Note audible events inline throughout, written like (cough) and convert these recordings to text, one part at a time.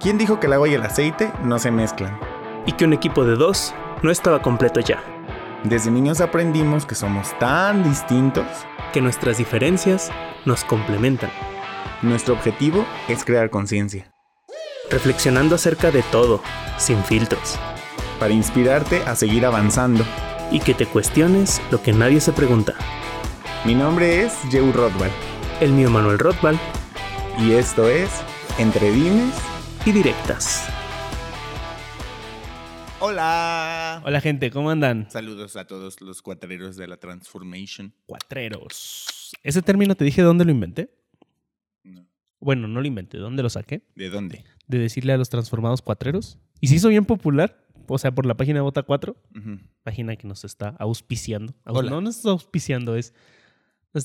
¿Quién dijo que el agua y el aceite no se mezclan? Y que un equipo de dos no estaba completo ya. Desde niños aprendimos que somos tan distintos. Que nuestras diferencias nos complementan. Nuestro objetivo es crear conciencia. Reflexionando acerca de todo, sin filtros. Para inspirarte a seguir avanzando. Y que te cuestiones lo que nadie se pregunta. Mi nombre es Joe Rothbard. El mío Manuel Rothbard. Y esto es Entre Dimes y Directas. Hola. Hola gente, ¿cómo andan? Saludos a todos los cuatreros de la Transformation. Cuatreros. ¿Ese término te dije dónde lo inventé? No. Bueno, no lo inventé. ¿Dónde lo saqué? ¿De dónde? De decirle a los transformados cuatreros. Y se hizo bien popular. O sea, por la página Bota 4. Ujú. Página que nos está auspiciando. Aus- Hola. No nos está auspiciando, es.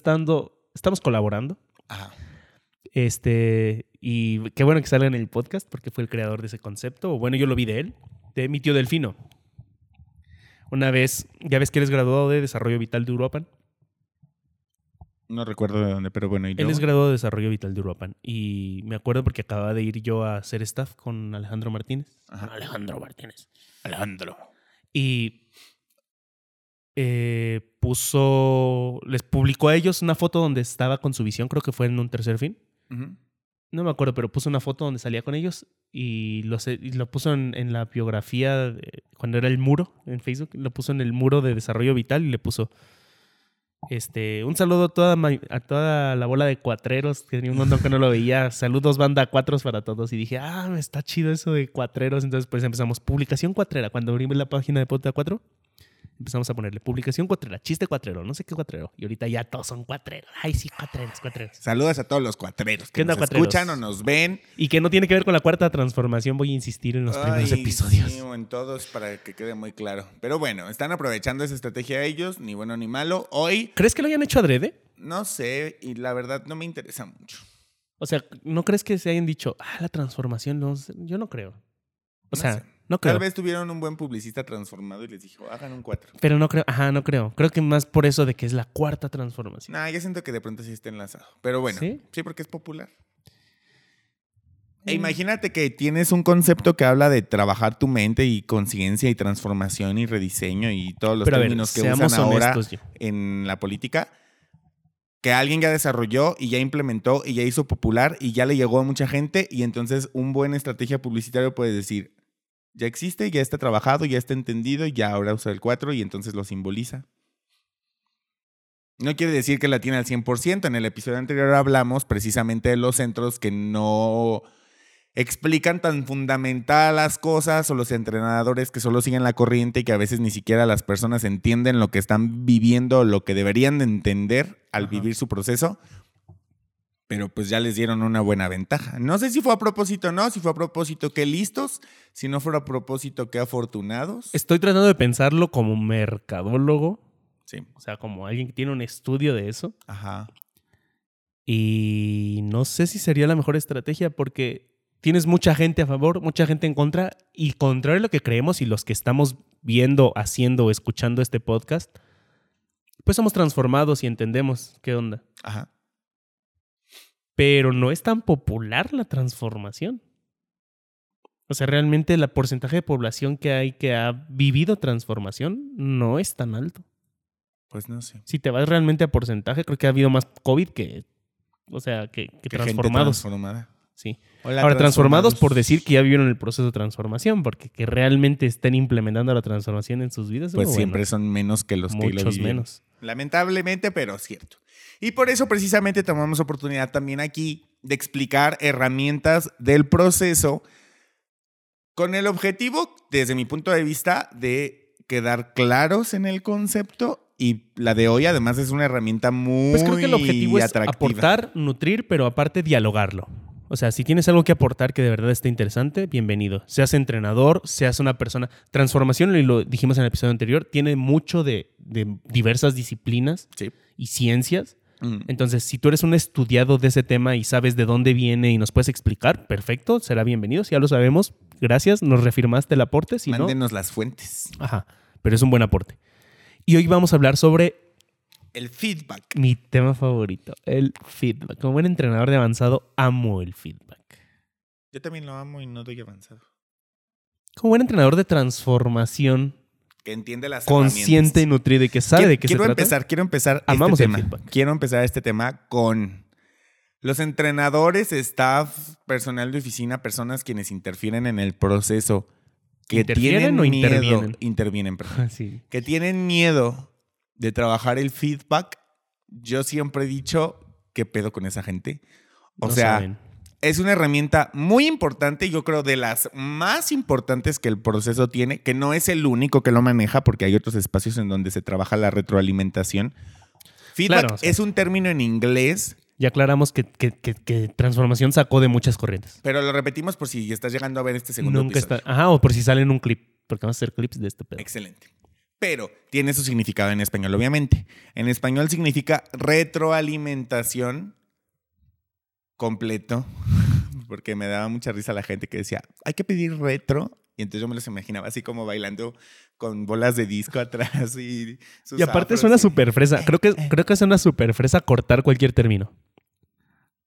dando- estamos colaborando. Ajá. Este. Y qué bueno que salga en el podcast porque fue el creador de ese concepto. O bueno, yo lo vi de él. De mi tío Delfino. Una vez, ya ves que eres graduado de Desarrollo Vital de Uruapan. No recuerdo de dónde, pero bueno. ¿y Él es graduado de Desarrollo Vital de Uruapan. Y me acuerdo porque acababa de ir yo a hacer staff con Alejandro Martínez. Ajá. Alejandro Martínez. Alejandro. Y eh, puso, les publicó a ellos una foto donde estaba con su visión, creo que fue en un tercer fin. No me acuerdo, pero puso una foto donde salía con ellos y lo, se- y lo puso en, en la biografía de- cuando era el muro en Facebook. Lo puso en el muro de desarrollo vital y le puso este un saludo a toda, ma- a toda la bola de cuatreros, que tenía un montón que no lo veía. (laughs) Saludos, banda cuatros para todos. Y dije, ah, está chido eso de cuatreros. Entonces, pues empezamos publicación cuatrera. Cuando abrimos la página de Pota 4, empezamos a ponerle publicación cuatrera, chiste cuatrero, no sé qué cuatrero. Y ahorita ya todos son cuatreros. Ay, sí, cuatreros, cuatreros. Saludos a todos los cuatreros ¿Qué que nos cuatreros? escuchan o nos ven. Y que no tiene que ver con la cuarta transformación, voy a insistir en los primeros episodios. sí, en todos para que quede muy claro. Pero bueno, están aprovechando esa estrategia ellos, ni bueno ni malo. Hoy, ¿Crees que lo hayan hecho adrede? no sé, y la verdad no me interesa mucho. O sea, ¿no crees que se hayan dicho, ah, la transformación? No, sé"? yo no creo. O No sea, sé. No creo. Tal vez tuvieron un buen publicista transformado y les dijo, hagan un 4. Pero no creo, ajá, no creo. Creo que más por eso de que es la cuarta transformación. Nah, yo siento que de pronto sí está enlazado. Pero bueno, ¿Sí? sí, porque es popular. E Mm. imagínate que tienes un concepto que habla de trabajar tu mente y conciencia y transformación y rediseño y todos los Pero ver, términos que usan ahora yo. en la política que alguien ya desarrolló y ya implementó y ya hizo popular y ya le llegó a mucha gente y entonces un buen estrategia publicitaria puede decir, ya existe, ya está trabajado, ya está entendido, ya ahora usa el 4 y entonces lo simboliza. No quiere decir que la tiene al 100%. En el episodio anterior hablamos precisamente de los centros que no explican tan fundamental las cosas o los entrenadores que solo siguen la corriente y que a veces ni siquiera las personas entienden lo que están viviendo lo que deberían de entender al Ajá. vivir su proceso. Pero pues ya les dieron una buena ventaja. No sé si fue a propósito o no, si fue a propósito que listos, si no fuera a propósito que afortunados. Estoy tratando de pensarlo como mercadólogo, Sí, o sea, como alguien que tiene un estudio de eso. ajá. Y no sé si sería la mejor estrategia porque tienes mucha gente a favor, mucha gente en contra, y contrario a lo que creemos y los que estamos viendo, haciendo escuchando este podcast, pues somos transformados y entendemos qué onda. Ajá. Pero no es tan popular la transformación. O sea, realmente el porcentaje de población que hay que ha vivido transformación no es tan alto. Pues no sé. Si te vas realmente a porcentaje, creo que ha habido más COVID que, o sea, que, que Que gente transformados. transformada. Sí. Hola, Ahora, transformados por decir que ya vivieron el proceso de transformación, porque que realmente estén implementando la transformación en sus vidas. Pues bueno, siempre son menos que los que lo muchos menos. Lamentablemente, pero cierto. Y por eso precisamente tomamos oportunidad también aquí de explicar herramientas del proceso con el objetivo, desde mi punto de vista, de quedar claros en el concepto. Y la de hoy además es una herramienta muy Pues creo que el objetivo es atractiva. aportar, nutrir, pero aparte dialogarlo. O sea, si tienes algo que aportar que de verdad esté interesante, bienvenido. Seas entrenador, seas una persona. Transformación, y lo dijimos en el episodio anterior, tiene mucho de, de diversas disciplinas Sí. y ciencias. Entonces, si tú eres un estudiado de ese tema y sabes de dónde viene y nos puedes explicar, perfecto, será bienvenido. Si ya lo sabemos, gracias, nos refirmaste el aporte. Si no, Mándenos las fuentes. ajá, pero es un buen aporte. Y hoy vamos a hablar sobre El feedback. mi tema favorito, el feedback. Como buen entrenador de avanzado, amo el feedback. Yo también lo amo y no doy avanzado. Como buen entrenador de transformación, Que entiende las consciente y nutrido y que sabe quiero, de qué quiero se trata. empezar, quiero empezar Amamos este tema. Quiero empezar este tema con los entrenadores, staff, personal de oficina, personas quienes interfieren en el proceso, que ¿Interfieren tienen o miedo, intervienen? intervienen, perdón, Sí. que tienen miedo de trabajar el feedback. Yo siempre he dicho, ¿qué pedo con esa gente? O No sea, saben. Es una herramienta muy importante, yo creo de las más importantes que el proceso tiene, que no es el único que lo maneja, porque hay otros espacios en donde se trabaja la retroalimentación. Feedback Claro, o sea. es un término en inglés, Ya aclaramos que, que- que- que transformación sacó de muchas corrientes. pero lo repetimos por si estás llegando a ver este segundo Nunca episodio. está. Ajá, o por si sale en un clip. Porque vamos a hacer clips de este pedo. Excelente. Pero tiene su significado en español, obviamente. En español significa retroalimentación completo, (laughs) porque me daba mucha risa la gente que decía, hay que pedir retro. Y entonces yo me los imaginaba así como bailando con bolas de disco (laughs) atrás y sus Y aparte suena súper fresa. (laughs) Creo que, creo que suena súper fresa cortar cualquier término.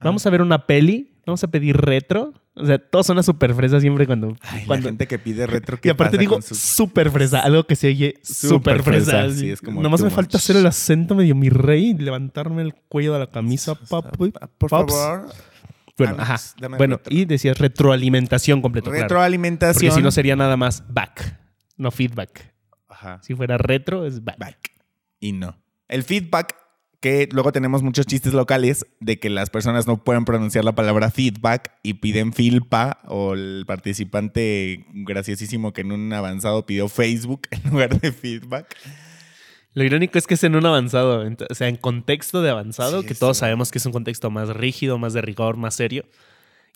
Vamos Ah. a ver una peli, vamos a pedir retro. O sea, todo suena súper fresa siempre cuando... Ay, la gente que pide retro (laughs) y ¿qué aparte digo súper fresa, algo que se oye Súper fresa. fresa, sí, es como Nomás me falta hacer el acento medio mi rey y levantarme el cuello de la camisa, papu. Por Pops. favor, Bueno, Amigos, ajá. dame Bueno, retro. y decías retroalimentación completo, claro. retroalimentación. Porque si no sería nada más back, no feedback. Ajá. Si fuera retro, es back. back. Y no. El feedback, que luego tenemos muchos chistes locales de que las personas no pueden pronunciar la palabra feedback y piden filpa o el participante graciosísimo que en un avanzado pidió Facebook (laughs) en lugar de feedback. Lo irónico es que es en un avanzado, o sea, en contexto de avanzado, Sí, que todos sí. sabemos que es un contexto más rígido, más de rigor, más serio.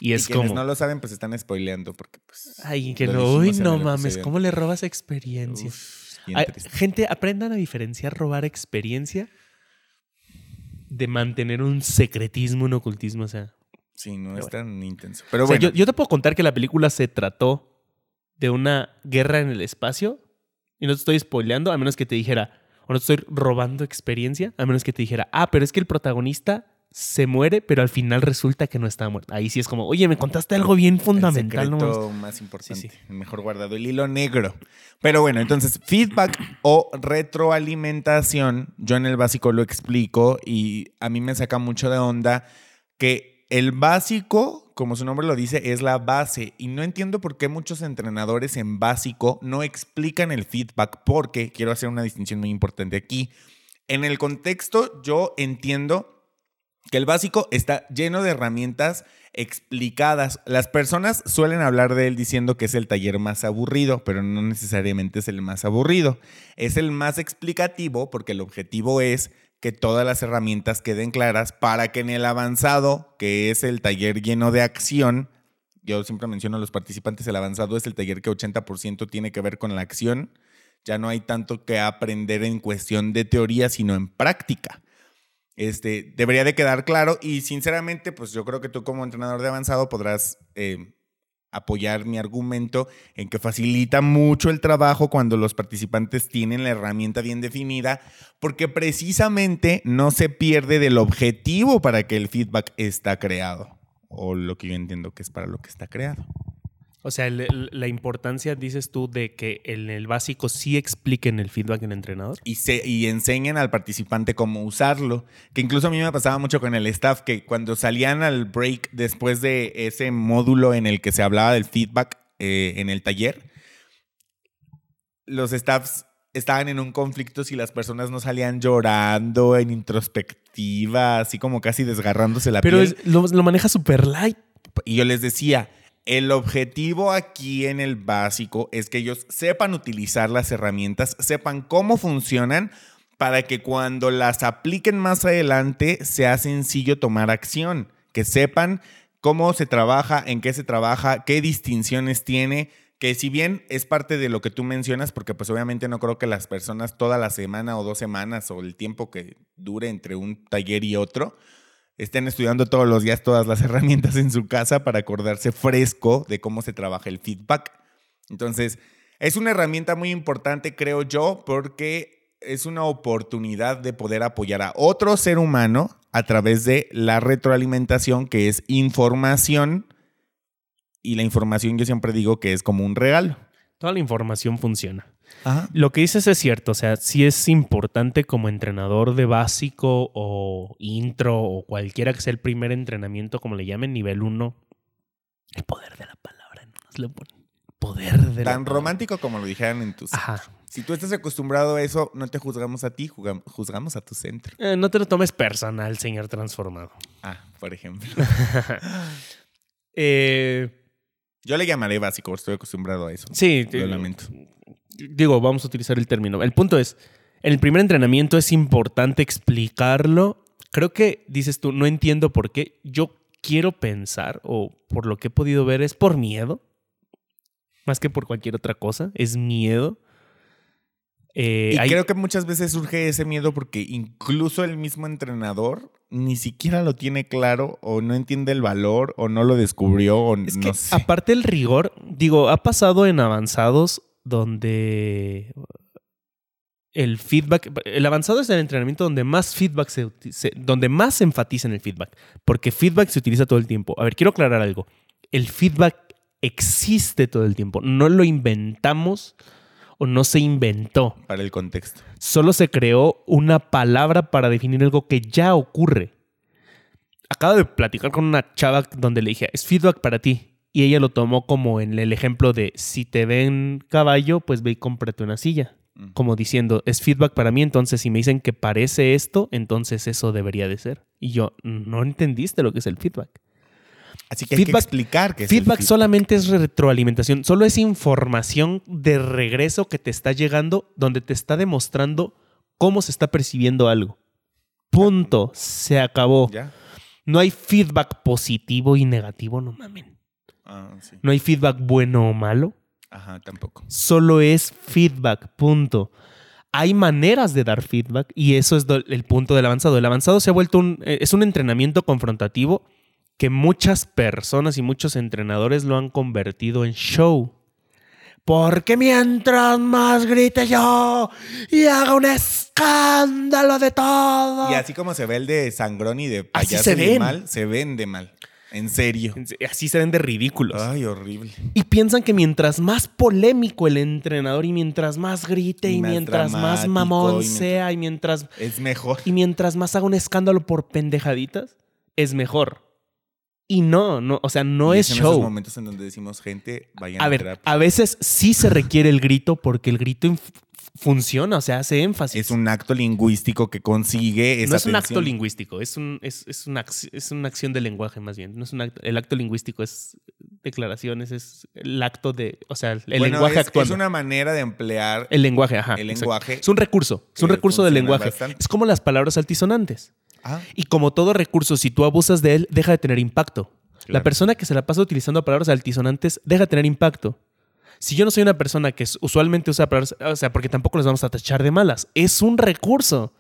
Y es y quienes como, no lo saben, pues están spoileando porque pues... ay, que no, uy, no mames, ¿cómo le robas experiencia? Uf, Ay, gente, aprendan a diferenciar robar experiencia de mantener un secretismo, un ocultismo, o sea. Sí, no es tan intenso. Pero O sea, bueno, yo, yo te puedo contar que la película se trató de una guerra en el espacio y no te estoy spoileando, a menos que te dijera, o no te estoy robando experiencia, a menos que te dijera, ah, pero es que el protagonista se muere, pero al final resulta que no está muerto. Ahí sí es como, oye, me contaste algo bien fundamental. El ¿no? secreto más importante, Sí, sí. el mejor guardado, el hilo negro. Pero bueno, entonces, feedback o retroalimentación, yo en el básico lo explico y a mí me saca mucho de onda que el básico, como su nombre lo dice, es la base. Y no entiendo por qué muchos entrenadores en básico no explican el feedback, porque quiero hacer una distinción muy importante aquí. En el contexto, yo entiendo que el básico está lleno de herramientas explicadas. Las personas suelen hablar de él diciendo que es el taller más aburrido, pero no necesariamente es el más aburrido. Es el más explicativo porque el objetivo es que todas las herramientas queden claras para que en el avanzado, que es el taller lleno de acción, yo siempre menciono a los participantes, el avanzado es el taller que 80% tiene que ver con la acción. Ya no hay tanto que aprender en cuestión de teoría, sino en práctica. Este, debería de quedar claro y sinceramente, pues yo creo que tú como entrenador de avanzado podrás eh, apoyar mi argumento en que facilita mucho el trabajo cuando los participantes tienen la herramienta bien definida, porque precisamente no se pierde del objetivo para que el feedback está creado, o lo que yo entiendo que es para lo que está creado. O sea, el- el- la importancia, dices tú, de que en el básico sí expliquen el feedback en el entrenador. y, se, y enseñan al participante cómo usarlo. Que incluso a mí me pasaba mucho con el staff, que cuando salían al break después de ese módulo en el que se hablaba del feedback eh, en el taller, los staffs estaban en un conflicto si las personas no salían llorando, en introspectiva, así como casi desgarrándose la Pero piel. es- lo, lo maneja super light. Y yo les decía, el objetivo aquí en el básico es que ellos sepan utilizar las herramientas, sepan cómo funcionan para que cuando las apliquen más adelante sea sencillo tomar acción, que sepan cómo se trabaja, en qué se trabaja, qué distinciones tiene, que si bien es parte de lo que tú mencionas, porque pues obviamente no creo que las personas toda la semana o dos semanas o el tiempo que dure entre un taller y otro, estén estudiando todos los días todas las (laughs) herramientas en su casa para acordarse fresco de cómo se trabaja el feedback. Entonces, es una herramienta muy importante, creo yo, porque es una oportunidad de poder apoyar a otro ser humano a través de la retroalimentación, que es información y la información yo siempre digo que es como un regalo. Toda la información funciona. Ajá. Lo que dices es cierto, o sea, sí es importante como entrenador de básico o intro o cualquiera que sea el primer entrenamiento, como le llamen, nivel 1, el poder de la palabra. ¿no? Le ponen poder de la Tan palabra. romántico como lo dijeran en tus... Ajá. Si tú estás acostumbrado a eso, no te juzgamos a ti, juzgamos a tu centro. Eh, no te lo tomes personal, señor transformado. Ah, por ejemplo. (laughs) Eh, Yo le llamaré básico, estoy acostumbrado a eso. sí, Lo eh, lamento. Digo, vamos a utilizar el término. El punto es, en el primer entrenamiento es importante explicarlo. Creo que dices tú, no entiendo por qué. Yo quiero pensar, o por lo que he podido ver, es por miedo. Más que por cualquier otra cosa. Es miedo. Eh, Y hay- creo que muchas veces surge ese miedo porque incluso el mismo entrenador ni siquiera lo tiene claro o no entiende el valor o no lo descubrió o Es no que sé. aparte el rigor, digo, ha pasado en avanzados donde el feedback, el avanzado es el entrenamiento donde más feedback se, se- donde más se enfatiza en el feedback, porque feedback se utiliza todo el tiempo. A ver, quiero aclarar algo. El feedback existe todo el tiempo, no lo inventamos o no se inventó. Para el contexto. Solo se creó una palabra para definir algo que ya ocurre. Acabo de platicar con una chava donde le dije, es feedback para ti. Y ella lo tomó como en el ejemplo de, si te ven caballo, pues ve y cómprate una silla. Mm. Como diciendo, es feedback para mí, entonces si me dicen que parece esto, entonces eso debería de ser. Y yo, no entendiste lo que es el feedback. Así que hay que Feedback- explicar que es el Feedback solamente es retroalimentación, solo es información de regreso que te está llegando, donde te está demostrando cómo se está percibiendo algo. Punto. Se acabó. ¿Ya? No hay feedback positivo y negativo, no mamen. Ah, sí. No hay feedback bueno o malo. Ajá, tampoco. Solo es feedback. Punto. Hay maneras de dar feedback y eso es el punto del avanzado. El avanzado se ha vuelto un, eh, es un entrenamiento confrontativo que muchas personas y muchos entrenadores lo han convertido en show. Porque mientras más grite yo y haga un escándalo de todo. Y así como se ve el de sangrón y de Así payaso se ven. mal, se vende mal. En serio. Así se ven de ridículos. Ay, horrible. Y piensan que mientras más polémico el entrenador y mientras más grite y, más mientras más mamón y mientras- sea y mientras, Es mejor. y mientras más haga un escándalo por pendejaditas, es mejor. Y no, no, o sea, no Y es en esos show. momentos en donde decimos, gente, vayan A a, ver, terapia. a veces sí se requiere el grito porque el grito funciona, o sea, hace énfasis. Es un acto lingüístico que consigue esa no es un acto lingüístico, es, un, es, es, una, es una acción de lenguaje más bien. No es un acto- el acto lingüístico es declaraciones, es el acto de, o sea, el Bueno, lenguaje es, actuando. Es una manera de emplear El lenguaje, ajá. el exacto. lenguaje. Es un recurso, es un recurso del lenguaje. bastante. Es como las palabras altisonantes. Ah, Y como todo recurso, si tú abusas de él, deja de tener impacto. La persona que se la pasa utilizando palabras altisonantes deja de tener impacto. Si yo no soy una persona que usualmente usa palabras, o sea, porque tampoco las vamos a tachar de malas, es un recurso.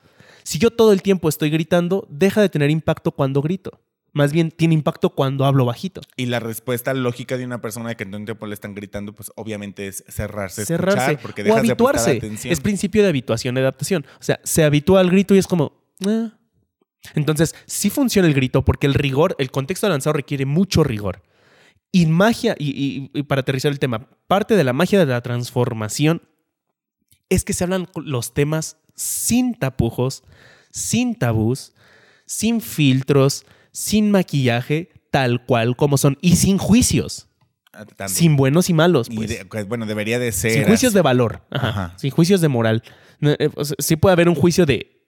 Si yo todo el tiempo estoy gritando, deja de tener impacto cuando grito. Más bien tiene impacto cuando hablo bajito. y la respuesta lógica de una persona que en todo el tiempo le están gritando, pues obviamente es cerrarse, Cerrarse escuchar, porque o de habituarse. atención. Es principio de habituación y adaptación. O sea, se habitúa al grito y es como... "Ah". Entonces, sí funciona el grito porque el rigor, el contexto lanzado requiere mucho rigor. Y magia, y, y- y para aterrizar el tema, parte de la magia de la transformación es que se hablan los temas sin tapujos, sin tabús, sin filtros, sin maquillaje, tal cual como son, y sin juicios, Ah, también. sin buenos y malos. Y pues. de- pues, bueno, debería de ser. Sin juicios así. de valor. Ajá. Ajá. Sin juicios de moral. Eh, o sea, sí puede haber un juicio de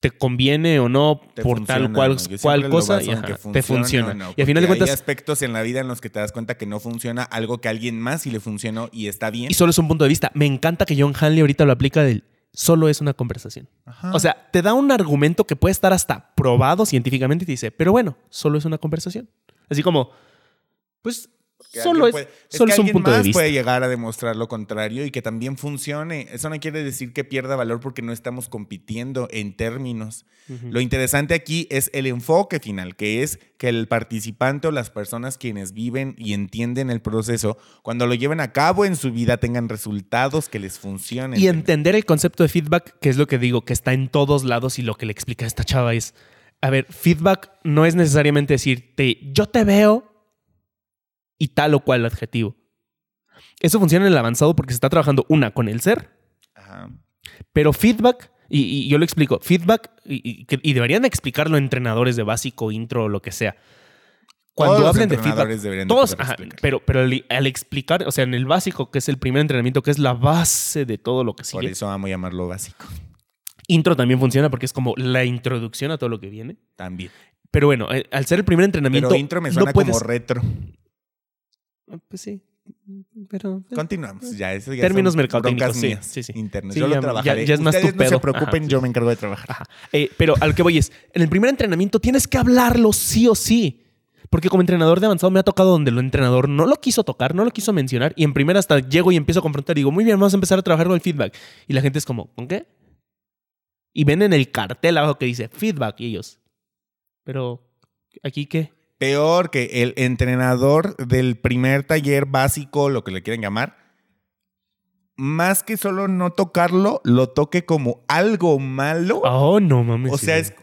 te conviene o no Te por funciona, tal cual, cual cosa y ajá, te funciona. no, y al final de cuentas, Hay aspectos en la vida en los que te das cuenta que no funciona algo que a alguien más sí le funcionó y está bien. y solo es un punto de vista. Me encanta que John Hanley ahorita lo aplica del solo es una conversación. Ajá. O sea, te da un argumento que puede estar hasta probado científicamente y te dice, pero bueno, solo es una conversación. Así como, pues Solo es, puede- solo que es un punto de más vista. puede llegar a demostrar lo contrario y que también funcione. Eso no quiere decir que pierda valor porque no estamos compitiendo en términos. Lo interesante aquí es el enfoque final, que es que el participante o las personas quienes viven y entienden el proceso, cuando lo lleven a cabo en su vida, tengan resultados que les funcionen. Y entender el concepto de feedback, que es lo que digo, que está en todos lados y lo que le explica esta chava es, a ver, feedback no es necesariamente decirte, yo te veo y tal o cual adjetivo. Eso funciona en el avanzado porque se está trabajando una con el ser, Ajá. pero feedback, y, y yo lo explico, feedback, y, y que- y deberían de explicarlo entrenadores de básico, intro o lo que sea. Cuando Todos hablen de feedback, de todos, ajá, pero, pero al, al explicar, o sea, en el básico, que es el primer entrenamiento, que es la base de todo lo que Por sigue. eso amo llamarlo básico. Intro también funciona porque es como la introducción a todo lo que viene. También. Pero bueno, eh, al ser el primer entrenamiento, Pero intro me suena no puedes... como retro. Pues sí, pero... eh, Continuamos. Ya, eso ya Términos mercadotécnicos, sí, sí, sí. internas. Sí, yo ya- lo trabajaré. ya- ya es más tu Ustedes no se pedo. preocupen, Ajá, yo sí. me encargo de trabajar. Ajá. Eh, pero a lo que voy es, en el primer entrenamiento tienes que hablarlo sí o sí. Porque como entrenador de avanzado me ha tocado donde el entrenador no lo quiso tocar, no lo quiso mencionar. Y en primera hasta llego y empiezo a confrontar y digo, muy bien, vamos a empezar a trabajar con el feedback. Y la gente es como, ¿con qué? Y ven en el cartel abajo que dice feedback y ellos. Pero, ¿aquí qué? Peor que el entrenador del primer taller básico, lo que le quieren llamar, más que solo no tocarlo, lo toque como algo malo. Oh, no mames. o sea, es.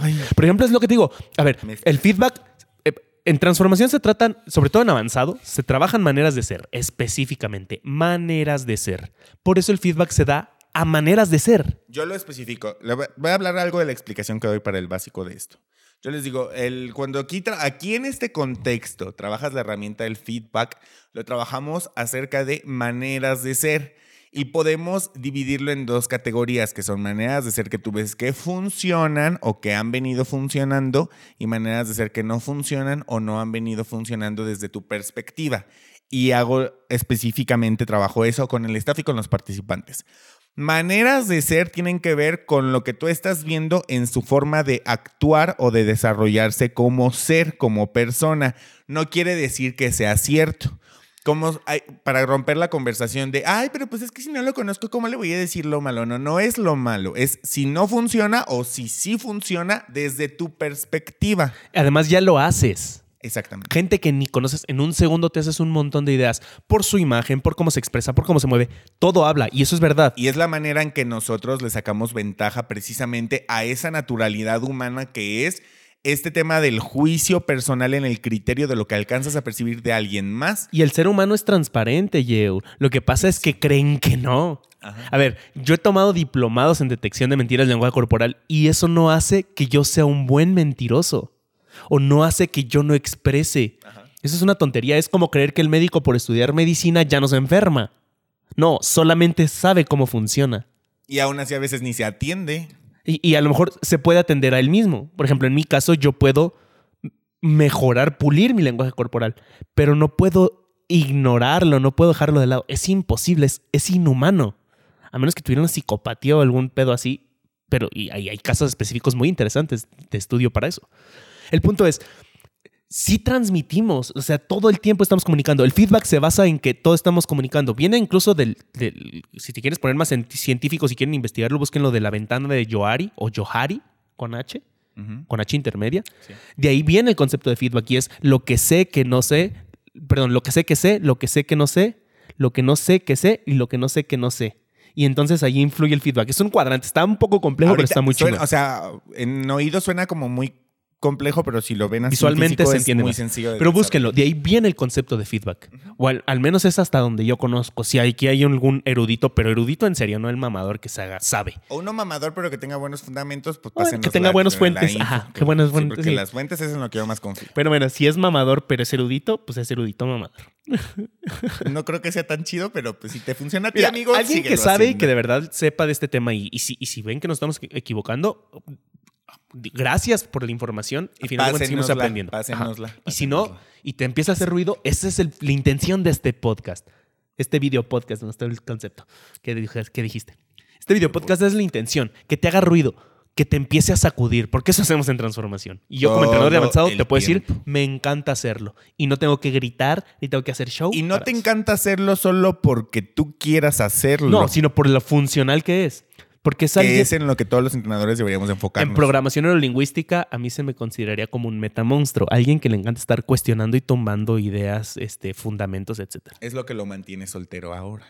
ay, Por ejemplo, es lo que te digo. A ver, el feedback. eh, En transformación se tratan, sobre todo en avanzado, se trabajan maneras de ser, específicamente, maneras de ser. Por eso el feedback se da a maneras de ser. Yo lo especifico. Voy a hablar algo de la explicación que doy para el básico de esto. Yo les digo, el, cuando aquí, aquí en este contexto trabajas la herramienta del feedback, lo trabajamos acerca de maneras de ser. Y podemos dividirlo en dos categorías, que son maneras de ser que tú ves que funcionan o que han venido funcionando y maneras de ser que no funcionan o no han venido funcionando desde tu perspectiva. Y hago específicamente, trabajo eso con el staff y con los participantes. Maneras de ser tienen que ver con lo que tú estás viendo en su forma de actuar o de desarrollarse como ser, como persona. No quiere decir que sea cierto. Como hay- para romper la conversación de, ay, pero pues es que si no lo conozco, ¿cómo le voy a decir lo malo? No, no es lo malo, es si no funciona o si sí funciona desde tu perspectiva. Además, ya lo haces. Exactamente. Gente que ni conoces, en un segundo te haces un montón de ideas por su imagen, por cómo se expresa, por cómo se mueve. Todo habla y eso es verdad. Y es la manera en que nosotros le sacamos ventaja precisamente a esa naturalidad humana que es este tema del juicio personal en el criterio de lo que alcanzas a percibir de alguien más. Y el ser humano es transparente, Yeu. Lo que pasa es que creen que no. A ver, yo he tomado diplomados en detección de mentiras de lenguaje corporal y eso no hace que yo sea un buen mentiroso. O no hace que yo no exprese. Eso es una tontería. Es como creer que el médico por estudiar medicina ya no se enferma. No, solamente sabe cómo funciona. Y aún así a veces ni se atiende. Y, y a lo mejor se puede atender a él mismo. Por ejemplo, en mi caso yo puedo mejorar, pulir mi lenguaje corporal, pero no puedo ignorarlo, no puedo dejarlo de lado. Es imposible, es, es inhumano. A menos que tuviera una psicopatía o algún pedo así. Pero y hay, hay casos específicos muy interesantes de estudio para eso. El punto es, si transmitimos, o sea, todo el tiempo estamos comunicando. El feedback se basa en que todo estamos comunicando. Viene incluso del, del- si te quieres poner más cien- científico, si quieren investigarlo, búsquenlo de la ventana de Johari o Johari con H, con H intermedia. Sí. De ahí viene el concepto de feedback y es lo que sé que no sé, perdón, lo que sé que sé, lo que sé que no sé, lo que no sé que sé y lo que no sé que no sé. Y entonces ahí influye el feedback. Es un cuadrante, está un poco complejo, pero está muy suena- chulo. O sea, en oído suena como muy complejo, pero si lo ven así Visualmente físico, se es entiende muy más. sencillo. de Pero desarrollar. búsquenlo, de ahí viene el concepto de feedback. O al, al menos es hasta donde yo conozco. Si aquí hay algún erudito, pero erudito en serio, no el mamador que se haga, sabe. O uno mamador, pero que tenga buenos fundamentos, pues Bueno, pásenos que tenga la- buenos la fuentes. info. Ajá, que buenas Sí, fuentes, porque sí. las fuentes es en lo que yo más confío. Pero bueno, si es mamador, pero es erudito, pues es erudito mamador. (laughs) No creo que sea tan chido, pero pues si te funciona a ti, Mira, amigo, alguien que sabe y que de verdad sepa de este tema y, y si, y si ven que nos estamos equivocando, gracias por la información y finalmente seguimos Pásenosla, aprendiendo. Ajá. pásenosla, Y si no, pásenosla. y te empieza a hacer ruido, esa es el- la intención de este podcast. Este video podcast, no está el concepto que, que dijiste. Este video podcast es la intención, que te haga ruido, que te empiece a sacudir, porque eso hacemos en transformación. Y yo como entrenador de avanzado te puedo decir, tiempo. me encanta hacerlo. Y no tengo que gritar, ni tengo que hacer show. Y no te eso. encanta hacerlo solo porque tú quieras hacerlo. No, sino por lo funcional que es. Porque es alguien- es en lo que todos los entrenadores deberíamos enfocarnos. en programación neurolingüística, a mí se me consideraría como un metamonstruo. Alguien que le encanta estar cuestionando y tomando ideas, este, fundamentos, etc. Es lo que lo mantiene soltero ahora.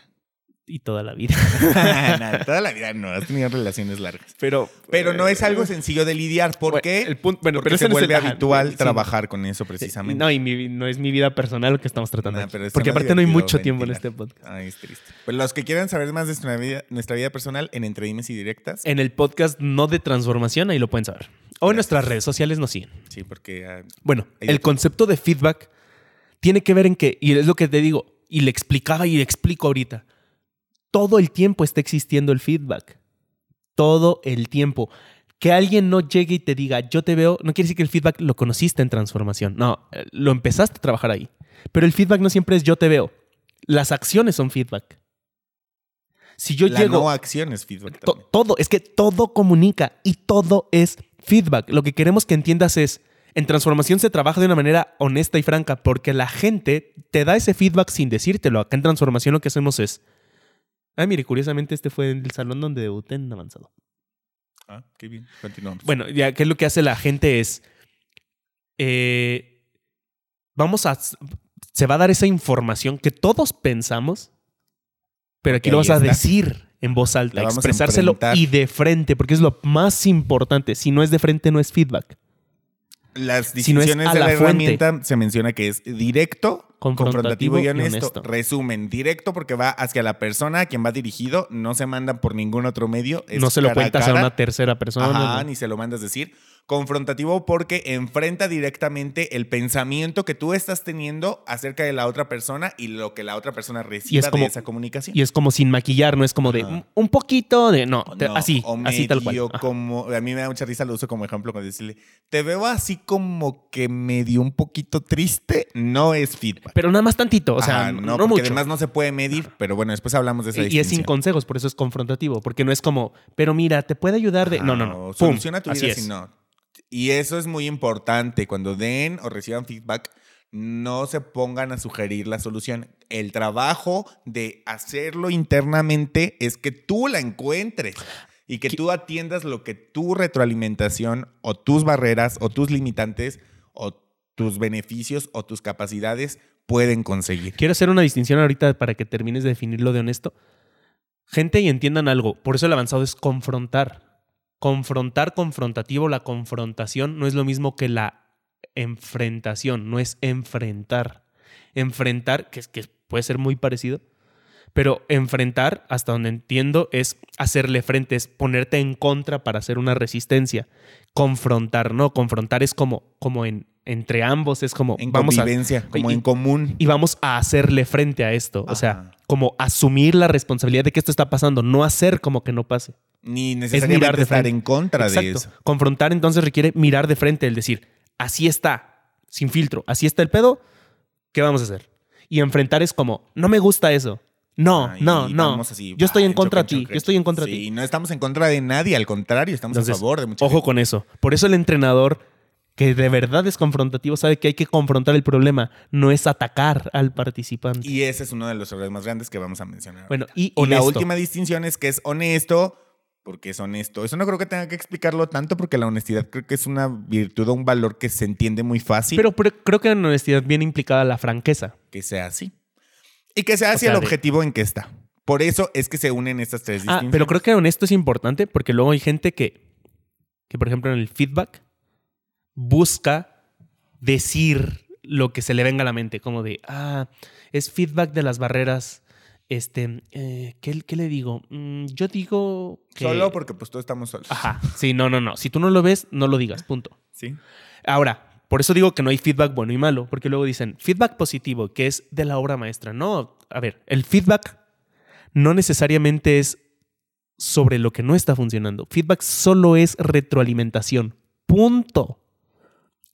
Y toda la vida. (laughs) (laughs) Nada, toda la vida no, has tenido relaciones largas. Pero, Pero no es algo sencillo de lidiar. ¿Por Bueno, qué? el punto- bueno, Porque pero se el- vuelve ajá, habitual sí. trabajar con eso precisamente. No, y mi- no es mi vida personal lo que estamos tratando. Nah, aquí. Porque aparte no hay mucho tiempo en este podcast. Ay, es triste. Pues los que quieran saber más de nuestra vida, nuestra vida personal en Entre Dimes y Directas. En el podcast no de transformación, ahí lo pueden saber. O en nuestras redes sociales nos siguen. Sí, porque ah, Bueno, el concepto de feedback tiene que ver en que, y es lo que te digo, y le explicaba y le explico ahorita, todo el tiempo está existiendo el feedback. Todo el tiempo. Que alguien no llegue y te diga, yo te veo, no quiere decir que el feedback lo conociste en transformación. No, eh, lo empezaste a trabajar ahí. Pero el feedback no siempre es yo te veo. Las acciones son feedback. Si yo la llego... no acción es feedback To- todo, es que todo comunica y todo es feedback. Lo que queremos que entiendas es, en transformación se trabaja de una manera honesta y franca porque la gente te da ese feedback sin decírtelo. Acá en transformación lo que hacemos es, ah, mire, curiosamente este fue el salón donde debuté en avanzado. Ah, qué bien. Continuamos. Bueno, ya que lo que hace la gente es, eh, vamos a, se va a dar esa información que todos pensamos, pero aquí lo vas a está. decir en voz alta, expresárselo y de frente, porque es lo más importante. Si no es de frente, no es feedback. Las si no es distinciones a de la, herramienta se menciona que es directo, Confrontativo confrontativo y y honesto. Resumen, directo porque va hacia la persona a quien va dirigido, no se manda por ningún otro medio. es no se lo cuentas a una tercera persona. Ajá, ¿no? ni se lo mandas decir. Confrontativo porque enfrenta directamente el pensamiento que tú estás teniendo acerca de la otra persona y lo que la otra persona reciba como- de esa comunicación. Y es como sin maquillar, no es como de Ajá. "Mm, un poquito de. No, te- No, así, o así tal cual. Ajá. como a mí me da mucha risa lo uso como ejemplo cuando decirle te veo así como que medio un poquito triste no es feedback Pero nada más tantito, o sea, Ajá, no, no, porque mucho. además no se puede medir pero bueno después hablamos de esa Y- y es sin consejos, por eso es confrontativo, porque no es como, pero mira, te puede ayudar de. No, no, no. o Pum, soluciona tu así vida es. si no y eso es muy importante cuando den o reciban feedback no se pongan a sugerir la solución. El trabajo de hacerlo internamente es que tú la encuentres y que tú atiendas lo que tu retroalimentación o tus barreras o tus limitantes o tus beneficios o tus capacidades pueden conseguir. Quiero hacer una distinción ahorita para que termines de definirlo de honesto. Gente y entiendan algo, por eso el avanzado es confrontar. Confrontar, confrontativo, la confrontación no es lo mismo que la enfrentación, no es enfrentar. Enfrentar, que, es- que puede ser muy parecido, pero enfrentar, hasta donde entiendo, es hacerle frente, es ponerte en contra para hacer una resistencia. Confrontar, no, confrontar es como, como en, entre ambos, es como En vamos a, convivencia, como y- en común. y vamos a hacerle frente a esto. O sea. Como asumir la responsabilidad de que esto está pasando, no hacer como que no pase. Ni mirar necesariamente de estar frente. en contra de eso. Confrontar entonces requiere mirar de frente, el decir, así está, sin filtro, así está el pedo, ¿qué vamos a hacer? Y enfrentar es como, no me gusta eso. No, Ah, no, y no. así, yo estoy en contra de ti, yo estoy en contra de Sí, ti. no estamos en contra de nadie, al contrario, estamos Entonces, a favor de mucha ojo gente. con eso. Por eso el entrenador que de verdad es confrontativo sabe que hay que confrontar el problema, no es atacar al participante. Y ese es uno de los errores más grandes que vamos a mencionar. bueno, y, y la honesto. última distinción es que es honesto, porque es honesto. Eso no creo que tenga que explicarlo tanto, porque la honestidad creo que es una virtud o un valor que se entiende muy fácil Pero, pero creo que en honestidad viene implicada la franqueza. que sea así. Y que sea O hacia sea, el de- objetivo en que está. Por eso es que se unen estas tres Ah, distinciones. pero creo que honesto es importante porque luego hay gente que, que, por ejemplo, en el feedback busca decir lo que se le venga a la mente, como de, ah, es feedback de las barreras. Este, eh, ¿qué, qué le digo? Mm, yo digo que... Solo porque pues todos estamos solos. Ajá, sí, no, no, no. Si tú no lo ves, no lo digas, punto. Sí. Ahora, por eso digo que no hay feedback bueno y malo, porque luego dicen feedback positivo, que es de la obra maestra. No, a ver, el feedback no necesariamente es sobre lo que no está funcionando. Feedback solo es retroalimentación. Punto.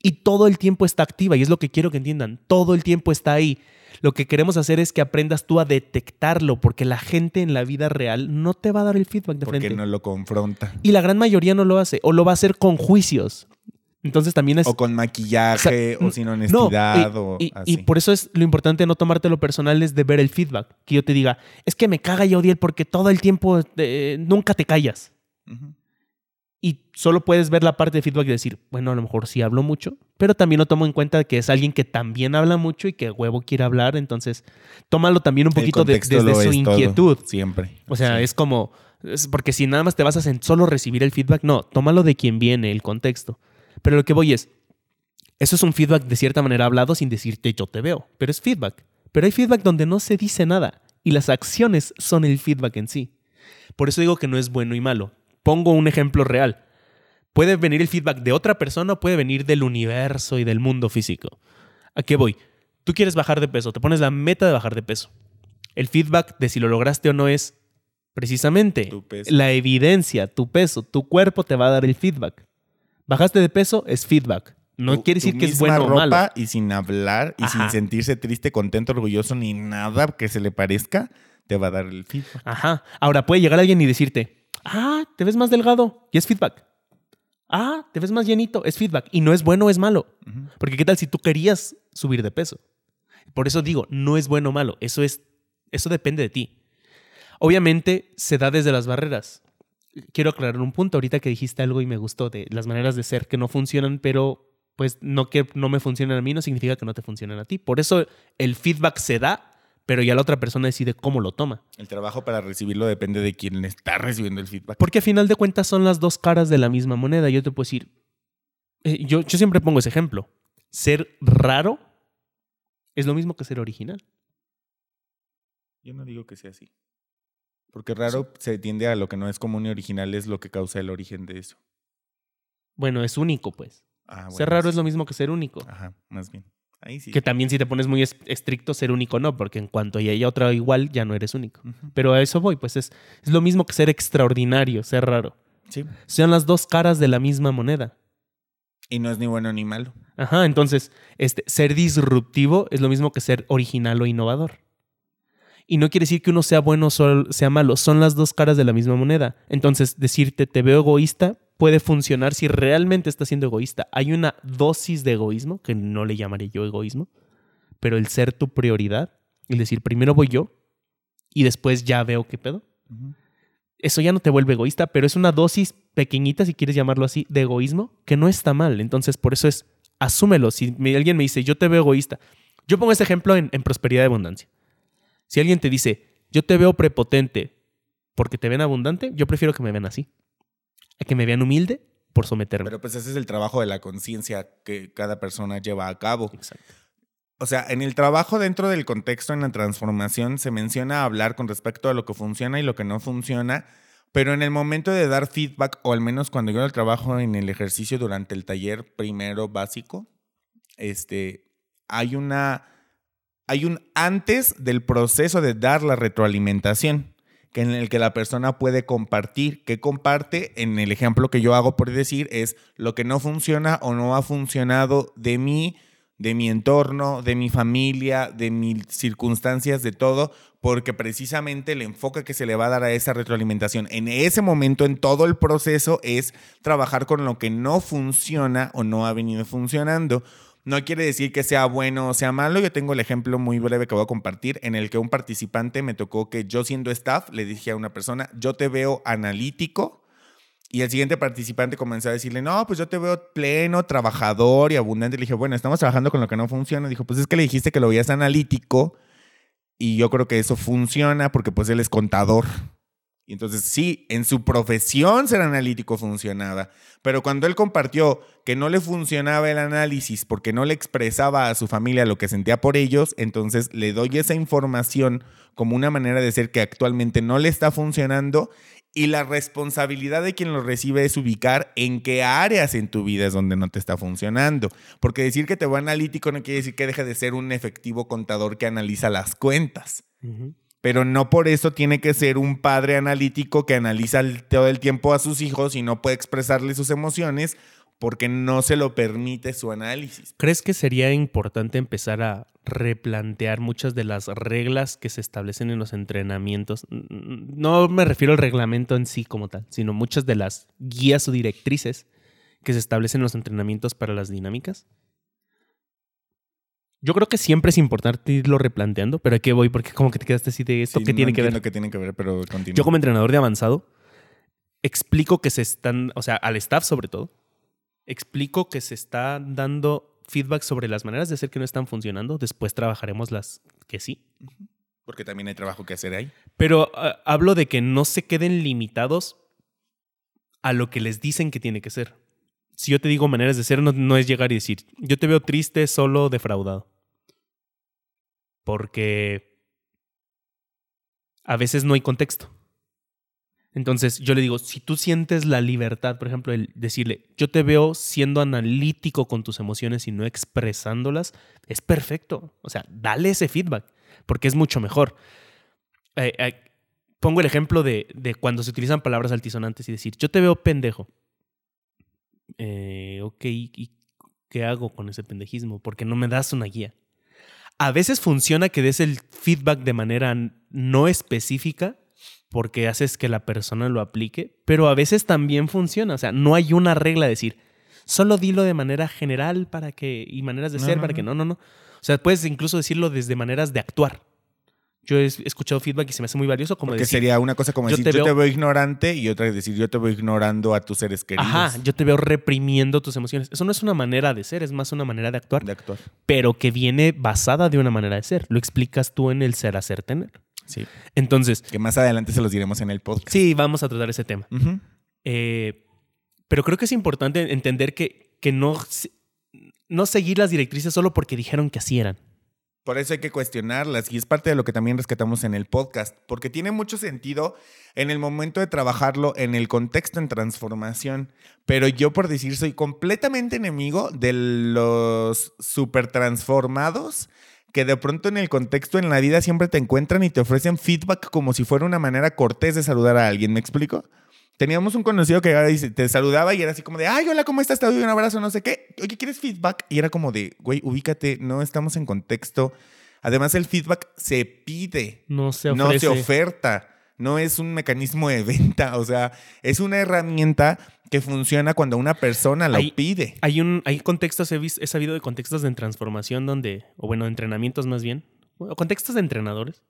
Y todo el tiempo está activa, y es lo que quiero que entiendan. Todo el tiempo está ahí. Lo que queremos hacer es que aprendas tú a detectarlo, porque la gente en la vida real no te va a dar el feedback de Porque frente. no lo confronta. Y la gran mayoría no lo hace, o lo va a hacer con juicios. Entonces también es... O con maquillaje, O sea, o sin No, honestidad, y, o y- así. y por eso es lo importante no tomártelo personal es de ver el feedback. Que yo te diga, es que me caga Yodiel porque todo el tiempo eh, nunca te callas. Y solo puedes ver la parte de feedback y decir, bueno, a lo mejor sí hablo mucho, pero también lo tomo en cuenta que es alguien que también habla mucho y que huevo quiere hablar, entonces tómalo también un poquito de- desde su todo, inquietud. siempre. O sea, Sí. es como, es porque si nada más te basas en solo recibir el feedback, no, tómalo de quien viene, el contexto. Pero lo que voy es, eso es un feedback de cierta manera hablado sin decirte yo te veo, pero es feedback. Pero hay feedback donde no se dice nada y las acciones son el feedback en sí. Por eso digo que no es bueno y malo. Pongo un ejemplo real. Puede venir el feedback de otra persona o puede venir del universo y del mundo físico. ¿A qué voy? Tú quieres bajar de peso, te pones la meta de bajar de peso. El feedback de si lo lograste o no es precisamente la evidencia, tu peso, tu cuerpo te va a dar el feedback. Bajaste de peso es feedback. No Tu- quiere tu decir que es bueno o ropa malo. y sin hablar y Ajá. sin sentirse triste, contento, orgulloso ni nada que se le parezca, te va a dar el feedback. Ajá. Ahora puede llegar alguien y decirte, ah, te ves más delgado y es feedback. Ah, te ves más llenito, es feedback. Y no es bueno o es malo. Porque qué tal si tú querías subir de peso. Por eso digo, no es bueno o malo. Eso es, eso depende de ti. Obviamente se da desde las barreras. Quiero aclarar un punto ahorita que dijiste algo y me gustó de las maneras de ser que no funcionan, pero pues no que no me funcionan a mí no significa que no te funcionan a ti. Por eso el feedback se da, pero ya la otra persona decide cómo lo toma. El trabajo para recibirlo depende de quien está recibiendo el feedback. Porque a final de cuentas son las dos caras de la misma moneda. Yo te puedo decir, eh, yo, yo siempre pongo ese ejemplo. Ser raro es lo mismo que ser original. Yo no digo que sea así. Porque raro se tiende a lo que no es común y original es lo que causa el origen de eso. Bueno, es único, pues. Ah, bueno, ser raro sí. es lo mismo que ser único. Ajá, más bien. Ahí sí. Que también si te pones muy es- estricto, ser único no, porque en cuanto ya haya otra igual, ya no eres único. Pero a eso voy, pues es, es lo mismo que ser extraordinario, ser raro. Sí. Son las dos caras de la misma moneda. Y no es ni bueno ni malo. Ajá, entonces, este, ser disruptivo es lo mismo que ser original o innovador. Y no quiere decir que uno sea bueno o sea malo, son las dos caras de la misma moneda. Entonces, decirte te veo egoísta puede funcionar si realmente estás siendo egoísta. Hay una dosis de egoísmo, que no le llamaré yo egoísmo, pero el ser tu prioridad, el decir primero voy yo y después ya veo qué pedo, eso ya no te vuelve egoísta, pero es una dosis pequeñita, si quieres llamarlo así, de egoísmo, que no está mal. Entonces, por eso es, asúmelo. Si me- alguien me dice, yo te veo egoísta, yo pongo este ejemplo en, en prosperidad y abundancia. Si alguien te dice, yo te veo prepotente porque te ven abundante, yo prefiero que me vean así. A que me vean humilde por someterme. Pero pues ese es el trabajo de la conciencia que cada persona lleva a cabo. Exacto. O sea, en el trabajo dentro del contexto, en la transformación, se menciona hablar con respecto a lo que funciona y lo que no funciona, pero en el momento de dar feedback, o al menos cuando yo lo trabajo en el ejercicio durante el taller primero básico, este, hay una, hay un antes del proceso de dar la retroalimentación, que en el que la persona puede compartir. ¿Qué comparte? En el ejemplo que yo hago por decir es lo que no funciona o no ha funcionado de mí, de mi entorno, de mi familia, de mis circunstancias, de todo, porque precisamente el enfoque que se le va a dar a esa retroalimentación en ese momento, en todo el proceso, es trabajar con lo que no funciona o no ha venido funcionando. No quiere decir que sea bueno o sea malo. Yo tengo el ejemplo muy breve que voy a compartir en el que un participante me tocó que yo siendo staff le dije a una persona, yo te veo analítico. Y el siguiente participante comenzó a decirle, no, pues yo te veo pleno, trabajador y abundante. Le dije, bueno, estamos trabajando con lo que no funciona. Dijo, pues es que le dijiste que lo veías analítico y yo creo que eso funciona porque pues él es contador. Y entonces sí, en su profesión ser analítico funcionaba, pero cuando él compartió que no le funcionaba el análisis porque no le expresaba a su familia lo que sentía por ellos, entonces le doy esa información como una manera de ser que actualmente no le está funcionando y la responsabilidad de quien lo recibe es ubicar en qué áreas en tu vida es donde no te está funcionando. Porque decir que te va analítico no quiere decir que deje de ser un efectivo contador que analiza las cuentas Ujú. Pero no por eso tiene que ser un padre analítico que analiza todo el tiempo a sus hijos y no puede expresarle sus emociones porque no se lo permite su análisis. ¿Crees que sería importante empezar a replantear muchas de las reglas que se establecen en los entrenamientos? No me refiero al reglamento en sí como tal, sino muchas de las guías o directrices que se establecen en los entrenamientos para las dinámicas. Yo creo que siempre es importante irlo replanteando, pero ¿a qué voy? Porque como que te quedaste así de esto Sí, que no tiene que ver. entiendo qué tiene que ver, pero continúa. Yo como entrenador de avanzado, explico que se están, o sea, al staff sobre todo, explico que se está dando feedback sobre las maneras de hacer que no están funcionando. Después trabajaremos las que sí. Porque también hay trabajo que hacer ahí. Pero ah, hablo de que no se queden limitados a lo que les dicen que tiene que ser. Si yo te digo maneras de ser, no, es llegar y decir, yo te veo triste, solo defraudado. Porque a veces no hay contexto. Entonces yo le digo, si tú sientes la libertad, por ejemplo, el decirle, yo te veo siendo analítico con tus emociones y no expresándolas, es perfecto. O sea, dale ese feedback, porque es mucho mejor. Eh, eh, pongo el ejemplo de, de, cuando se utilizan palabras altisonantes y decir, yo te veo pendejo. Eh, ok, ¿y qué hago con ese pendejismo? Porque no me das una guía. A veces funciona que des el feedback de manera no específica porque haces que la persona lo aplique, pero a veces también funciona. O sea, no hay una regla de decir, solo dilo de manera general para que, y maneras de No, ser no, para no. que no, no, no. O sea, puedes incluso decirlo desde maneras de actuar. Yo he escuchado feedback y se me hace muy valioso como Porque decir, sería una cosa como yo decir, te yo te veo- ignorante y otra es decir, yo te veo ignorando a tus seres queridos. ajá, yo te veo reprimiendo tus emociones. Eso no es una manera de ser, es más una manera de actuar, De actuar. pero que viene basada de una manera de ser. Lo explicas tú en el ser, hacer, tener. Sí. Entonces, Que más adelante se los diremos en el podcast. sí, vamos a tratar ese tema. Eh, pero creo que es importante entender que, que no, no seguir las directrices solo porque dijeron que así eran. Por eso hay que cuestionarlas y es parte de lo que también rescatamos en el podcast, porque tiene mucho sentido en el momento de trabajarlo en el contexto en transformación, pero yo por decir soy completamente enemigo de los super transformados que de pronto en el contexto en la vida siempre te encuentran y te ofrecen feedback como si fuera una manera cortés de saludar a alguien, ¿me explico? Teníamos un conocido que te saludaba y era así como de, ay, hola, ¿cómo estás? Te doy un abrazo, no sé qué. Oye, ¿quieres feedback? Y era como de, güey, ubícate, no estamos en contexto. Además, el feedback se pide, No se no ofrece. se oferta. No es un mecanismo de venta, o sea, es una herramienta que funciona cuando una persona lo Hay- pide. Hay, un, hay contextos, he, vis- he sabido de contextos de transformación donde, o bueno, de entrenamientos más bien, o contextos de entrenadores,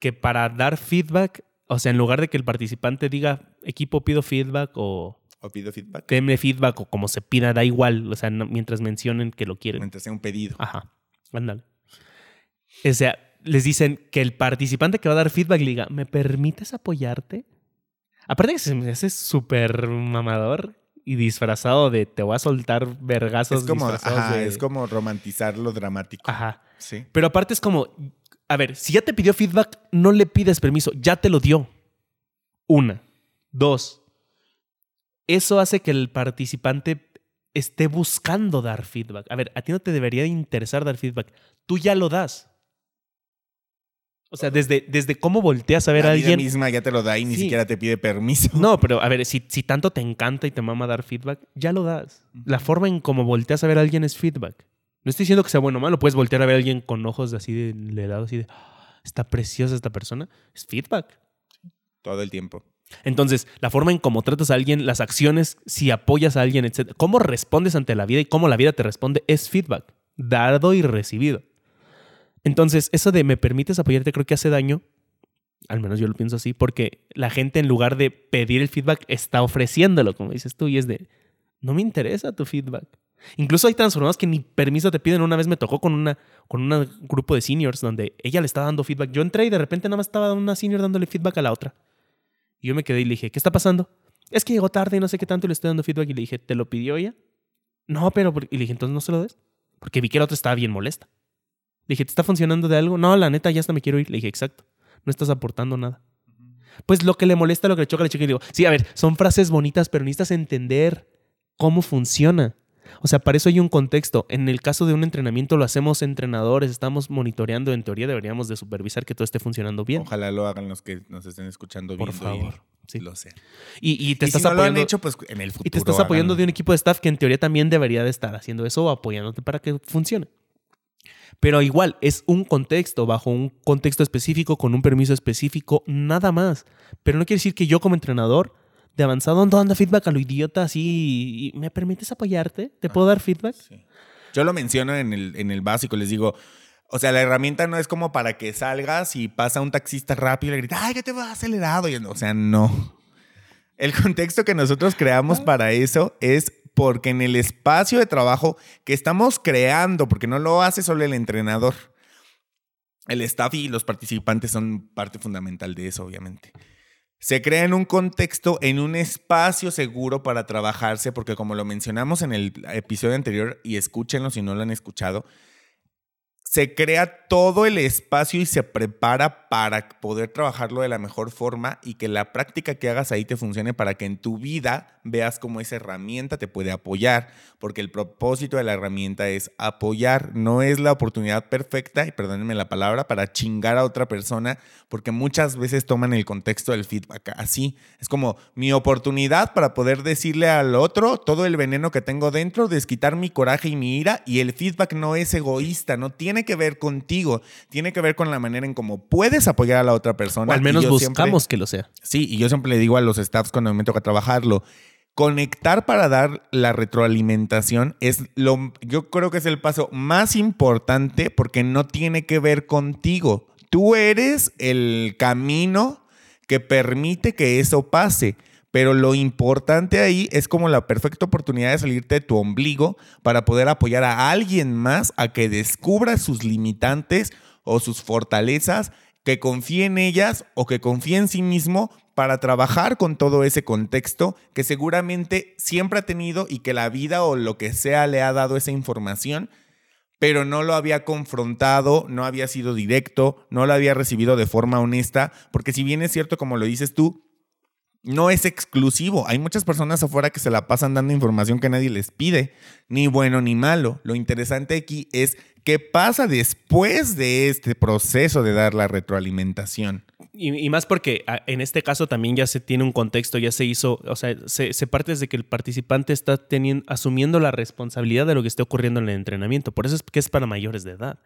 que para dar feedback, o sea, en lugar de que el participante diga, equipo pido feedback o O pido feedback denme feedback o como se pida, da igual, o sea, no- mientras mencionen que lo quieren. mientras sea un pedido. Ajá, ándale. O sea, les dicen que el participante que va a dar feedback le diga, ¿me permites apoyarte? Aparte que se me hace súper mamador y disfrazado de te voy a soltar vergazos Es como, ajá, de- es como romantizar lo dramático. Ajá. Sí. Pero aparte es como, a ver, si ya te pidió feedback, no le pides permiso, ya te lo dio. Una. Dos. Eso hace que el participante esté buscando dar feedback. A ver, a ti no te debería de interesar dar feedback. Tú ya lo das. O sea, desde, desde cómo volteas a ver la a vida alguien. misma ya te lo da y ni siquiera te pide permiso. No, pero a ver, si, si tanto te encanta y te mama dar feedback, ya lo das. La forma en cómo volteas a ver a alguien es feedback. No estoy diciendo que sea bueno o malo, puedes voltear a ver a alguien con ojos así de, de lado, así de, "Ah, está preciosa esta persona. Es feedback. Todo el tiempo. Entonces, la forma en cómo tratas a alguien, las acciones, si apoyas a alguien, etc. Cómo respondes ante la vida y cómo la vida te responde es feedback, dado y recibido. Entonces, eso de me permites apoyarte creo que hace daño, al menos yo lo pienso así, porque la gente en lugar de pedir el feedback está ofreciéndolo, como dices tú, y es de, no me interesa tu feedback. Incluso hay transformados que ni permiso te piden. Una vez me tocó con una con un grupo de seniors donde ella le estaba dando feedback. Yo entré y de repente nada más estaba una senior dándole feedback a la otra. Y yo me quedé y le dije, ¿qué está pasando? Es que llegó tarde y no sé qué tanto y le estoy dando feedback. Y le dije, ¿te lo pidió ella? No, pero... por-". Y le dije, entonces no se lo des. Porque vi que la otra estaba bien molesta. Le dije, ¿te está funcionando de algo? No, la neta, ya hasta me quiero ir. Le dije, exacto. No estás aportando nada. Pues lo que le molesta, lo que le choca, le choca. Y digo, sí, a ver, son frases bonitas, pero necesitas entender cómo funciona. O sea, para eso hay un contexto. En el caso de un entrenamiento lo hacemos entrenadores, estamos monitoreando. En teoría deberíamos de supervisar que todo esté funcionando bien. Ojalá lo hagan los que nos estén escuchando Por viendo y favor. Sí. lo sean. Y, y te y estás si no lo han hecho, pues en el futuro. y te estás apoyando de un equipo de staff que en teoría también debería de estar haciendo eso o apoyándote para que funcione. Pero igual, es un contexto, bajo un contexto específico, con un permiso específico, nada más. Pero no quiere decir que yo como entrenador de avanzado ando dando feedback a lo idiota así y, ¿me permites apoyarte? ¿Te puedo dar feedback? Sí. Yo lo menciono en el, en el básico, les digo, o sea, la herramienta no es como para que salgas y pasa un taxista rápido y le grita, ay, que te va acelerado. Y, o sea, no. El contexto que nosotros creamos para eso es porque en el espacio de trabajo que estamos creando, porque no lo hace solo el entrenador, el staff y los participantes son parte fundamental de eso, obviamente. Se crea en un contexto, en un espacio seguro para trabajarse, porque como lo mencionamos en el episodio anterior, y escúchenlo si no lo han escuchado, se crea todo el espacio y se prepara para poder trabajarlo de la mejor forma y que la práctica que hagas ahí te funcione para que en tu vida veas cómo esa herramienta te puede apoyar, porque el propósito de la herramienta es apoyar, no es la oportunidad perfecta, y perdónenme la palabra, para chingar a otra persona, porque muchas veces toman el contexto del feedback así. Es como mi oportunidad para poder decirle al otro todo el veneno que tengo dentro, desquitar mi coraje y mi ira, y el feedback no es egoísta, no tiene que ver contigo, tiene que ver con la manera en cómo puedes apoyar a la otra persona. O al menos buscamos que lo sea. Sí, y yo siempre le digo a los staffs cuando me toca trabajarlo, conectar para dar la retroalimentación es lo yo creo que es el paso más importante porque no tiene que ver contigo. Tú eres el camino que permite que eso pase. Pero lo importante ahí es como la perfecta oportunidad de salirte de tu ombligo para poder apoyar a alguien más a que descubra sus limitantes o sus fortalezas, que confíe en ellas o que confíe en sí mismo para trabajar con todo ese contexto que seguramente siempre ha tenido y que la vida o lo que sea le ha dado esa información, pero no lo había confrontado, no había sido directo, no lo había recibido de forma honesta, porque si bien es cierto, como lo dices tú, no es exclusivo. Hay muchas personas afuera que se la pasan dando información que nadie les pide, ni bueno ni malo. Lo interesante aquí es qué pasa después de este proceso de dar la retroalimentación. Y, más porque en este caso también ya se tiene un contexto, ya se hizo, o sea, se, parte desde que el participante está asumiendo la responsabilidad de lo que esté ocurriendo en el entrenamiento. Por eso es que es para mayores de edad.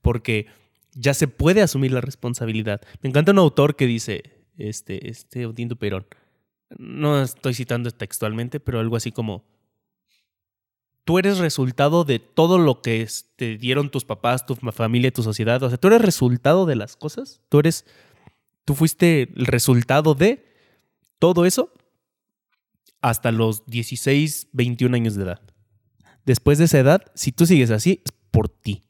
Porque ya se puede asumir la responsabilidad. Me encanta un autor que dice, este, este Odín Perón. No estoy citando textualmente, pero algo así como, tú eres resultado de todo lo que te dieron tus papás, tu familia, tu sociedad. O sea, tú eres resultado de las cosas. Tú eres, tú fuiste el resultado de todo eso hasta los 16, 21 años de edad. Después de esa edad, si tú sigues así, es por ti.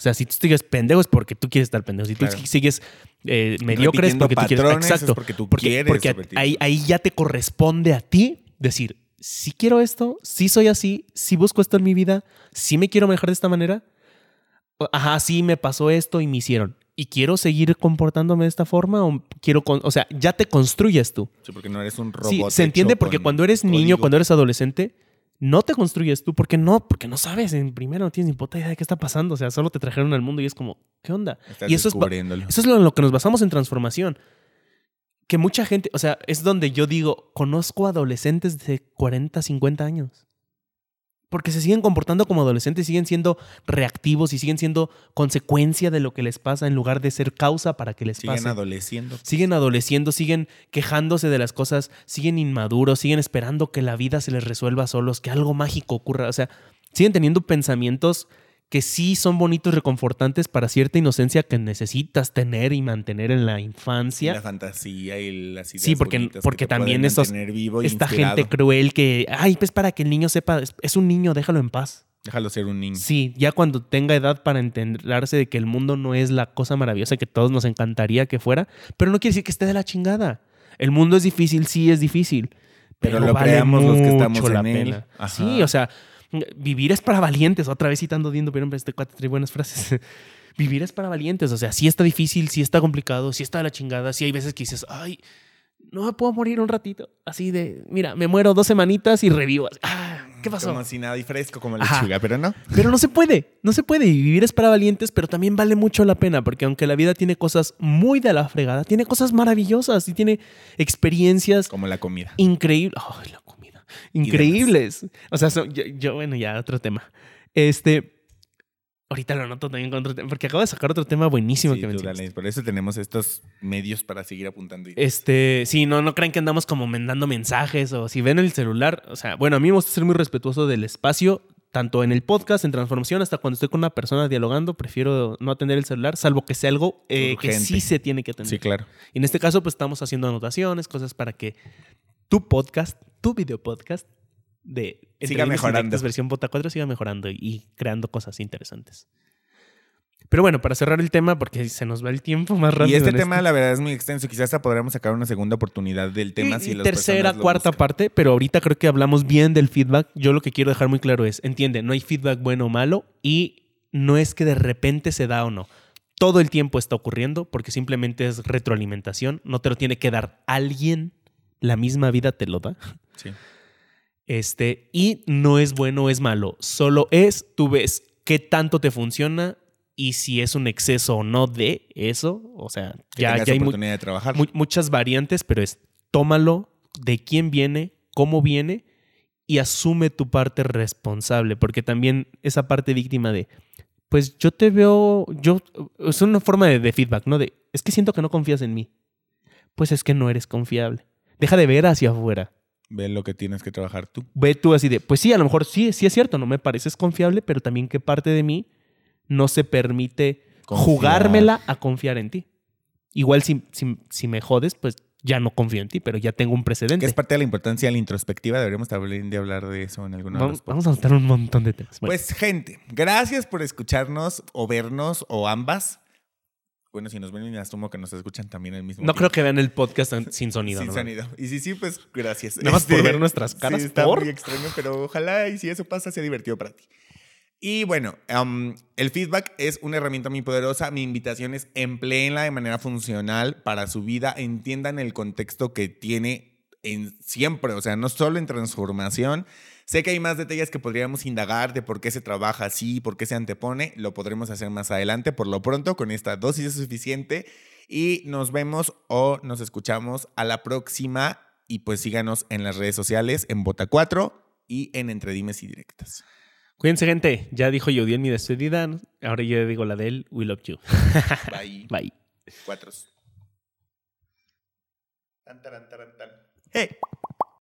O sea, si tú sigues pendejo es porque tú quieres estar pendejo. Si tú sigues eh, mediocre es porque tú quieres. Exacto. porque tú quieres. Porque ahí, ahí ya te corresponde a ti decir, si quiero esto, si soy así, si busco esto en mi vida, si me quiero mejorar de esta manera. Ajá, sí me pasó esto y me hicieron. ¿Y quiero seguir comportándome de esta forma? O, quiero o sea, ya te construyes tú. Sí, porque no eres un robot. Sí, se entiende porque cuando eres niño, cuando eres adolescente, no te construyes tú. ¿Por qué no? Porque no sabes. En primero no tienes ni puta idea de qué está pasando. O sea, solo te trajeron al mundo y es como, ¿qué onda? y eso es, eso es lo en lo que nos basamos en transformación. Que mucha gente, o sea, es donde yo digo, conozco adolescentes de 40, 50 años porque se siguen comportando como adolescentes, siguen siendo reactivos y siguen siendo consecuencia de lo que les pasa en lugar de ser causa para que les pase. Siguen adoleciendo. Siguen adoleciendo, siguen quejándose de las cosas, siguen inmaduros, siguen esperando que la vida se les resuelva solos, que algo mágico ocurra. O sea, siguen teniendo pensamientos que sí son bonitos, reconfortantes para cierta inocencia que necesitas tener y mantener en la infancia. la fantasía y las ideas Sí, porque, porque también esos, esta gente cruel que, ay, pues para que el niño sepa, es un niño, déjalo en paz. Déjalo ser un niño. Sí, ya cuando tenga edad para enterarse de que el mundo no es la cosa maravillosa que todos nos encantaría que fuera, pero no quiere decir que esté de la chingada. El mundo es difícil, sí es difícil. Pero, lo creamos los que estamos en él. Sí, o sea, Vivir es para valientes. Otra vez citando Diendo, pero este cuate trae buenas frases. (laughs) Vivir es para valientes. O sea, sí está difícil, sí está complicado, sí está de la chingada. Sí hay veces que dices, ay, no me puedo morir un ratito. Así de, mira, me muero dos semanitas y revivo. Ah, ¿Qué pasó? Como si nada y fresco como la lechuga, pero no. Pero no se puede, no se puede. Y vivir es para valientes, pero también vale mucho la pena, porque aunque la vida tiene cosas muy de la fregada, tiene cosas maravillosas y tiene experiencias. Como la comida. Increíble. La increíbles. O sea, yo, bueno, ya otro tema. Este, ahorita lo noto también con otro tema, porque acabo de sacar otro tema buenísimo que me Por eso tenemos estos medios para seguir apuntando. Este, sí, no, no crean que andamos como mandando mensajes o si ven el celular. O sea, bueno, a mí me gusta ser muy respetuoso del espacio tanto en el podcast, en transformación, hasta cuando estoy con una persona dialogando, prefiero no atender el celular, salvo que sea algo eh, que sí se tiene que atender. Sí, claro. Y en este caso, pues estamos haciendo anotaciones, cosas para que tu podcast, tu video podcast de Siga mejorando. Versión Bota 4 siga mejorando y creando cosas interesantes. Pero bueno, para cerrar el tema, porque se nos va el tiempo más rápido. Y este tema, la verdad, es muy extenso. Quizás hasta podríamos sacar una segunda oportunidad del tema Y- si y las tercera, lo cuarta buscan. parte, pero ahorita creo que hablamos bien del feedback. Yo lo que quiero dejar muy claro es, entiende, no hay feedback bueno o malo y no es que de repente se da o no. Todo el tiempo está ocurriendo porque simplemente es retroalimentación. No te lo tiene que dar alguien. La misma vida te lo da. Sí. Este, y no es bueno o es malo. Solo es, tú ves qué tanto te funciona y si es un exceso o no de eso. O sea, Que ya, ya hay mu- de trabajar. mu- muchas variantes, pero es tómalo de quién viene, cómo viene y asume tu parte responsable, porque también esa parte víctima de, pues yo te veo, yo, es una forma de, de feedback, ¿no? De, es que siento que no confías en mí. Pues es que no eres confiable. Deja de ver hacia afuera. Ve lo que tienes que trabajar tú. Ve tú así de, pues sí, a lo mejor sí, sí es cierto, no me pareces confiable, pero también qué parte de mí no se permite Confiar. jugármela a confiar en ti. Igual si, si, si me jodes, pues ya no confío en ti, pero ya tengo un Que precedente. es parte de la importancia de la introspectiva. Deberíamos también de hablar de eso en alguna Vamos, vamos a soltar un montón de temas. Bueno, Pues, gente, gracias por escucharnos o vernos o ambas. Bueno, si nos ven y asumo que nos escuchan también al mismo no tiempo. creo que vean el podcast en- sin (laughs) sonido. Sin ¿no? sonido. Y si sí, pues gracias. Nada más por ver nuestras caras, Sí, está ¿por? muy extraño, pero ojalá y si eso pasa sea divertido para ti. Y bueno, um, el feedback es una herramienta muy poderosa. Mi invitación es empleenla de manera funcional para su vida. Entiendan el contexto que tiene en siempre, o sea, no solo en transformación. Sé que hay más detalles que podríamos indagar de por qué se trabaja así, por qué se antepone. Lo podremos hacer más adelante. Por lo pronto, con esta dosis es suficiente. Y nos vemos o nos escuchamos a la próxima. Y pues síganos en las redes sociales, en Bota4 y en Entre Dimes y Directas. Cuídense, gente. Ya dijo Yodiel mi despedida. Ahora yo digo la de él. We love you. (laughs) Bye. (laughs) Bye. Cuatros. Tan, taran, taran, tan. Hey.